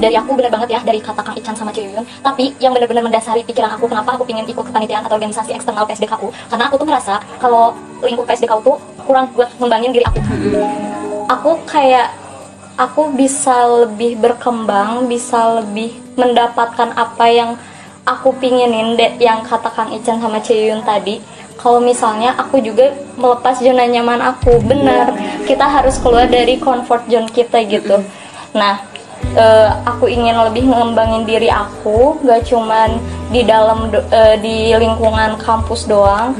dari aku benar banget ya dari kata Kang Ican sama Ceyun tapi yang benar-benar mendasari pikiran aku kenapa aku pengen ikut kepanitiaan atau organisasi eksternal PSDKU karena aku tuh ngerasa kalau lingkup PSDKU tuh kurang buat ngembangin diri aku. Aku kayak aku bisa lebih berkembang bisa lebih mendapatkan apa yang aku pinginin yang kata Kang Ican sama Ceyun tadi kalau misalnya aku juga melepas zona nyaman aku benar. Kita harus keluar dari comfort zone kita gitu. Nah eh, aku ingin lebih ngembangin diri aku gak cuman di dalam do- eh, di lingkungan kampus doang.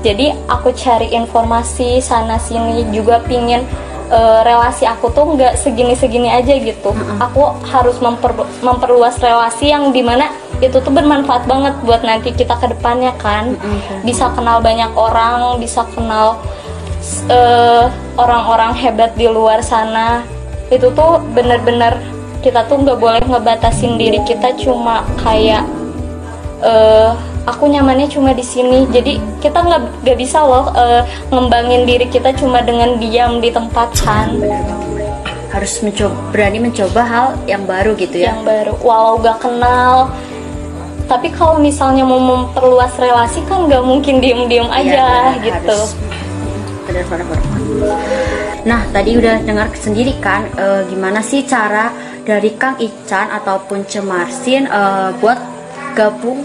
Jadi aku cari informasi sana sini juga pingin eh, relasi aku tuh nggak segini-segini aja gitu. Aku harus memper- memperluas relasi yang di mana itu tuh bermanfaat banget buat nanti kita ke depannya kan. Bisa kenal banyak orang bisa kenal eh, orang-orang hebat di luar sana. Itu tuh bener-bener kita tuh nggak boleh ngebatasin diri kita cuma kayak eh aku nyamannya cuma di sini. Jadi kita nggak nggak bisa loh eh, ngembangin diri kita cuma dengan diam di tempat kan. Harus mencoba berani mencoba hal yang baru gitu ya. Yang baru. Walau gak kenal tapi kalau misalnya mau memperluas relasi kan nggak mungkin diem-diem aja Iya, gitu harus benar-benar bermanfaat. Nah, tadi udah dengar sendiri kan eh, gimana sih cara dari Kang Ican ataupun Cemarsin eh, buat gabung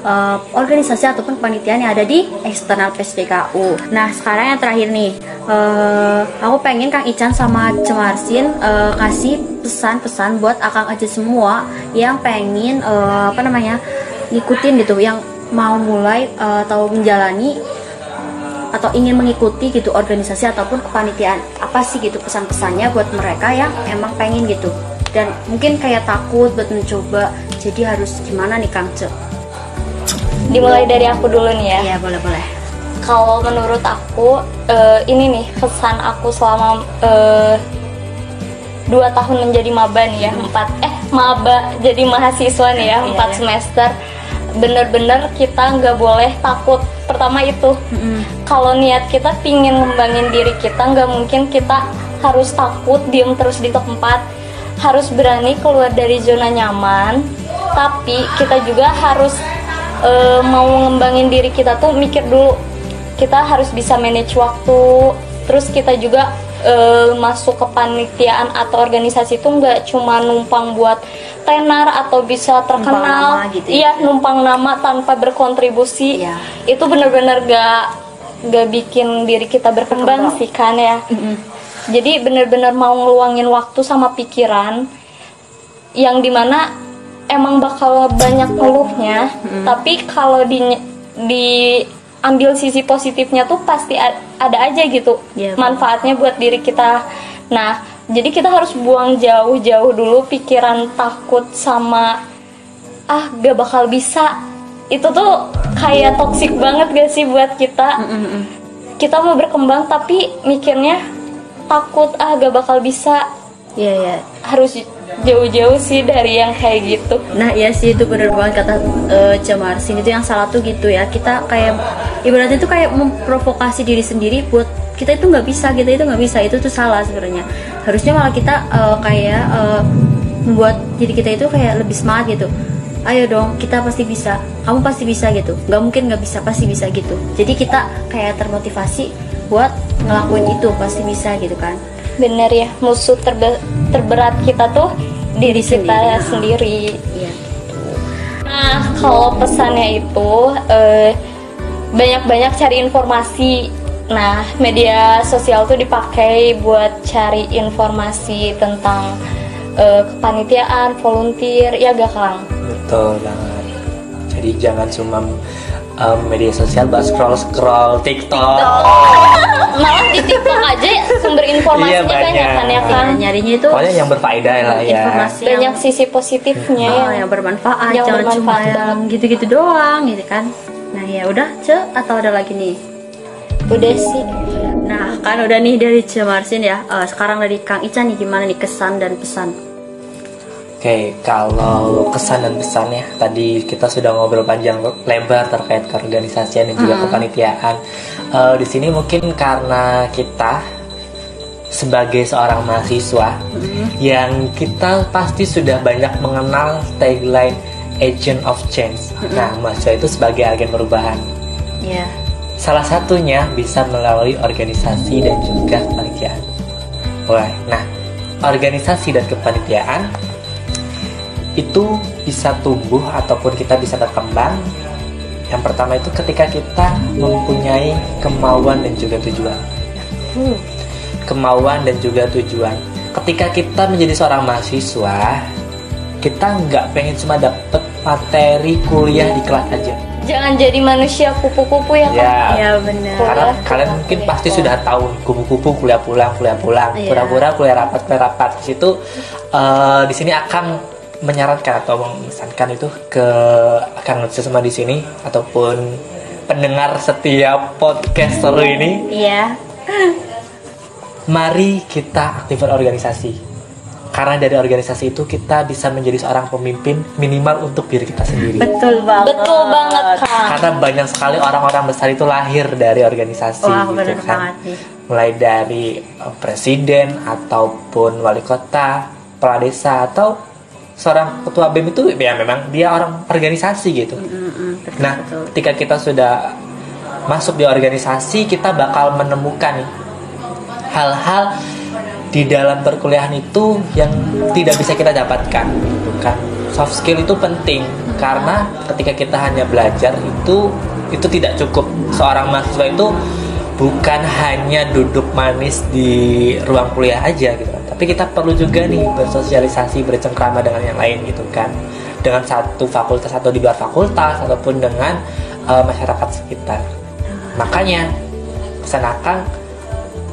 eh, organisasi ataupun kepanitiaan yang ada di eksternal PSDKU. Nah, sekarang yang terakhir nih, eh, aku pengen Kang Ican sama Cemarsin eh, kasih pesan-pesan buat akang aja semua yang pengen eh, apa namanya ngikutin gitu, yang mau mulai eh, atau menjalani atau ingin mengikuti gitu organisasi ataupun kepanitiaan apa sih gitu pesan-pesannya buat mereka yang emang pengen gitu dan mungkin kayak takut buat mencoba jadi harus gimana nih Kang Ce? Dimulai dari aku dulu nih ya. Iya boleh boleh. kalau menurut aku eh, ini nih pesan aku selama eh, dua tahun menjadi maba nih ya empat eh maba jadi mahasiswa nih ya Iya, empat iya. semester. Bener-bener kita nggak boleh takut. Pertama itu kalau niat kita pingin ngembangin diri kita nggak mungkin kita harus takut diem terus di tempat. Harus berani keluar dari zona nyaman tapi kita juga harus eh, mau ngembangin diri kita tuh mikir dulu kita harus bisa manage waktu terus kita juga eh, masuk ke panitiaan atau organisasi itu nggak cuma numpang buat tenar atau bisa terkenal nama gitu ya. iya numpang nama tanpa berkontribusi Iya. itu bener-bener gak gak bikin diri kita berkembang Berkembang. sih kan ya jadi bener-bener mau ngeluangin waktu sama pikiran yang di mana emang bakal banyak ngeluhnya tapi kalau di diambil sisi positifnya tuh pasti ada aja gitu Iya, manfaatnya buat diri kita. Nah jadi kita harus buang jauh-jauh dulu pikiran takut sama ah gak bakal bisa. Itu tuh kayak toksik banget gak sih buat kita? Kita mau berkembang tapi mikirnya takut ah gak bakal bisa. Iya ya. harus jauh-jauh sih dari yang kayak gitu. Nah iya sih itu bener banget kata eh, Cemarsin itu yang salah tuh gitu ya. Kita kayak ibaratnya itu kayak memprovokasi diri sendiri buat kita itu nggak bisa kita itu nggak bisa. Itu tuh salah sebenarnya. Harusnya malah kita eh, kayak eh, membuat diri kita itu kayak lebih semangat gitu. Ayo dong kita pasti bisa. Kamu pasti bisa gitu. Nggak mungkin nggak bisa pasti bisa gitu. Jadi kita kayak termotivasi buat ngelakuin itu pasti bisa gitu kan. Bener ya musuh terbe- terberat kita tuh diri Diri kita sendiri. sendiri iya Nah, kalau pesannya itu eh, banyak-banyak cari informasi. Nah, media sosial tuh dipakai buat cari informasi tentang eh, kepanitiaan, volunteer, ya gak Kang? Betul banget. Jadi jangan cuma um, media sosial buat scroll scroll TikTok. Malah di TikTok aja sumber informasinya Iya, banyak banyak. kan ya Kang? nyarinya itu Pokoknya yang berfaedah lah ya. informasi Banyak yang sisi positifnya Oh, ya. yang bermanfaat, Yang jangan cuma bermanfaat yang gitu-gitu doang gitu kan. Nah, ya udah, Ce, atau ada lagi nih? Udah sih. Nah, kan udah nih dari Ce Marsin ya. Eh, sekarang dari Kang Ican nih gimana nih kesan dan pesan? Oke, kalau kesan dan pesannya tadi kita sudah ngobrol panjang lebar terkait keorganisasian dan juga kepanitiaan. Eh, di sini mungkin karena kita sebagai seorang mahasiswa yang kita pasti sudah banyak mengenal tagline agent of change. Nah, mahasiswa itu sebagai agen perubahan. ya Salah satunya bisa melalui organisasi dan juga kepanitiaan. Wah, nah, organisasi dan kepanitiaan itu bisa tumbuh ataupun kita bisa berkembang. Yang pertama itu ketika kita mempunyai kemauan dan juga tujuan. Kemauan dan juga tujuan. Ketika kita menjadi seorang mahasiswa, kita nggak pengen cuma dapet materi kuliah di kelas aja. Jangan jadi manusia kupu-kupu ya kan? Ya, ya benar karena Kuliah, kalian kuliah, mungkin kuliah pasti pulang. sudah tahu kupu-kupu kuliah pulang kuliah pulang Iya. pura-pura kuliah rapat kuliah rapat di situ eh, di sini akan menyarankan atau memesankan itu ke akan sesama di sini ataupun pendengar setiap podcast seru ini. Iya. Mari kita aktifkan organisasi. Karena dari organisasi itu kita bisa menjadi seorang pemimpin minimal untuk diri kita sendiri. Betul banget. Betul banget Kang. karena banyak sekali orang-orang besar itu lahir dari organisasi wah gitu benar kan. banget nih mulai dari uh, presiden ataupun wali kota, kepala desa atau seorang ketua BEM itu ya memang dia orang organisasi gitu. Betul, Nah, betul. ketika kita sudah masuk di organisasi, kita bakal menemukan hal-hal di dalam perkuliahan itu yang tidak bisa kita dapatkan gitu kan. Soft skill itu penting karena ketika kita hanya belajar itu itu tidak cukup. Seorang mahasiswa itu bukan hanya duduk manis di ruang kuliah aja gitu. Tapi kita perlu juga nih bersosialisasi, bercengkrama dengan yang lain gitu kan. Dengan satu fakultas atau di luar fakultas ataupun dengan eh, masyarakat sekitar. Makanya pesan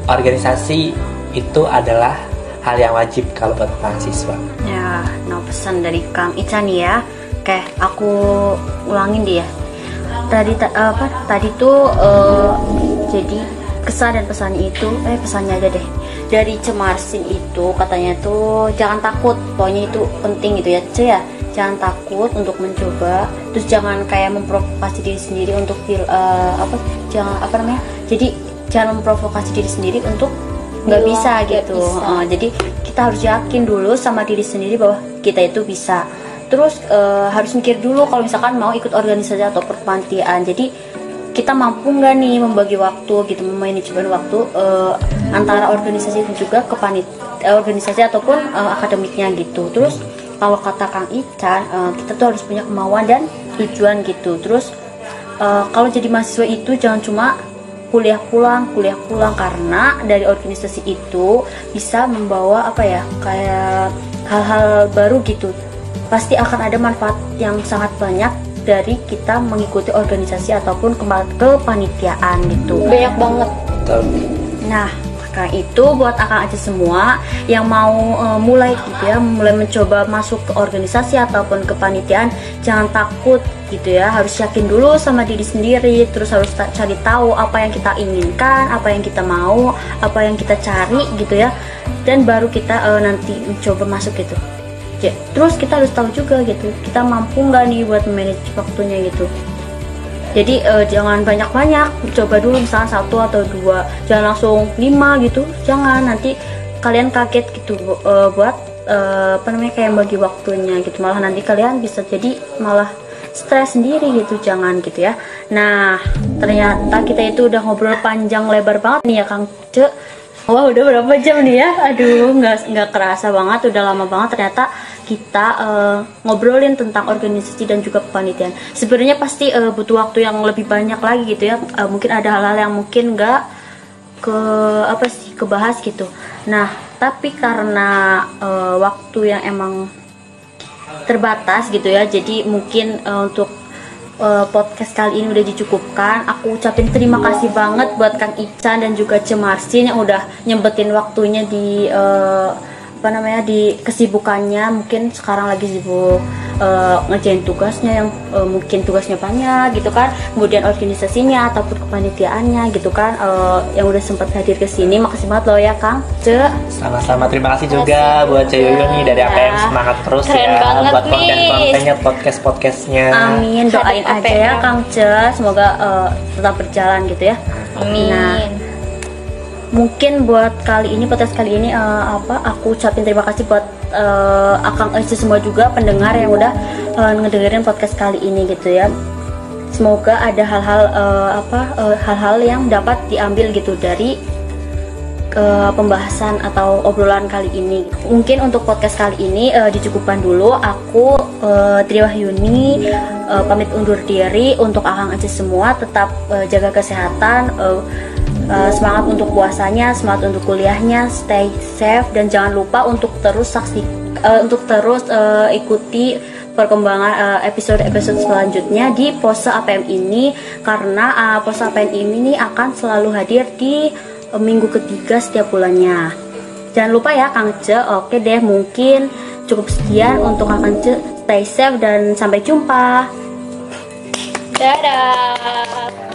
organisasi itu adalah hal yang wajib kalau buat mahasiswa. Ya, no pesan dari Kang Ican ya. Oke, aku ulangin dia. Tadi ta- apa? Tadi tuh eh, jadi kesan dan pesannya itu, eh pesannya aja deh. Dari Cemarsin itu katanya tuh jangan takut, pokoknya itu penting gitu ya, Ce ya. Jangan takut untuk mencoba, terus jangan kayak memprovokasi diri sendiri untuk feel, eh, apa? Jangan apa namanya? Jadi jangan memprovokasi diri sendiri untuk nggak Bilang bisa gitu. bisa. Eh, jadi kita harus yakin dulu sama diri sendiri bahwa kita itu bisa terus eh, harus mikir dulu kalau misalkan mau ikut organisasi atau perpantian jadi kita mampu nggak nih membagi waktu gitu memanajemen waktu eh, antara organisasi dan juga kepanit eh, organisasi ataupun eh, akademiknya gitu. Terus kalau kata Kang Ican eh, kita tuh harus punya kemauan dan tujuan gitu. Terus eh, kalau jadi mahasiswa itu jangan cuma kuliah pulang kuliah pulang karena dari organisasi itu bisa membawa apa ya kayak hal-hal baru gitu. Pasti akan ada manfaat yang sangat banyak dari kita mengikuti organisasi ataupun kepanitiaan gitu Banyak banget. Nah, karena itu buat akang aja semua yang mau eh, mulai gitu ya, mulai mencoba masuk ke organisasi ataupun kepanitiaan, jangan takut gitu ya. Harus yakin dulu sama diri sendiri, terus harus ta- cari tahu apa yang kita inginkan, apa yang kita mau, apa yang kita cari gitu ya. Dan baru kita eh, nanti mencoba masuk gitu. Terus kita harus tahu juga gitu, kita mampu nggak nih buat manage waktunya gitu. Jadi eh, jangan banyak-banyak coba dulu misalnya satu atau dua jangan langsung lima gitu. Jangan nanti kalian kaget gitu eh, buat eh, apa namanya kayak bagi waktunya gitu. Malah nanti kalian bisa jadi malah stres sendiri gitu jangan gitu ya. Nah ternyata kita itu udah ngobrol panjang lebar banget nih ya Kang Ce Wah udah berapa jam nih ya? Aduh nggak nggak kerasa banget, udah lama banget ternyata kita eh, ngobrolin tentang organisasi dan juga kepanitiaan. Sebenarnya pasti eh, butuh waktu yang lebih banyak lagi gitu ya. Eh, mungkin ada hal-hal yang mungkin nggak ke apa sih kebahas gitu. Nah tapi karena eh, waktu yang emang terbatas gitu ya, jadi mungkin eh, untuk eh, podcast kali ini udah dicukupkan. Aku ucapin terima kasih banget buat Kang Ican dan juga Cemarsin yang udah nyempetin waktunya di eh, apa namanya di kesibukannya. Mungkin sekarang lagi sibuk eh, ngerjain tugasnya yang eh, mungkin tugasnya banyak gitu kan. Kemudian organisasinya ataupun kepanitiaannya gitu kan eh, yang udah sempat hadir ke sini. Makasih banget loh ya Kang. Ce. Sama-sama terima kasih juga buat Cek Yoyo nih dari APM semangat terus Keren ya banget buat konten-kontennya podcast-podcastnya. Amin, doain Hadap aja ya. Kang Ce, semoga eh, tetap berjalan gitu ya. Amin. Nah, mungkin buat kali ini podcast kali ini eh, apa aku ucapin terima kasih buat eh, akang Eci semua juga pendengar yang udah eh, ngedengerin podcast kali ini gitu ya. Semoga ada hal-hal eh, apa hal-hal yang dapat diambil gitu dari ke pembahasan atau obrolan kali ini. Mungkin untuk podcast kali ini eh, dicukupkan dulu. Aku uh, Tri Wahyuni eh, pamit undur diri untuk akang aja semua. Tetap eh, jaga kesehatan. eh, eh, semangat untuk puasanya, semangat untuk kuliahnya, stay safe dan jangan lupa untuk terus saksi eh, untuk terus eh, ikuti perkembangan eh, episode-episode selanjutnya di Pose APM ini karena eh, Pose APM ini akan selalu hadir di eh, minggu ketiga setiap bulannya. Jangan lupa ya Kang Ce. Oke deh, mungkin cukup sekian untuk Kang Ce. Stay safe dan sampai jumpa. Dadah.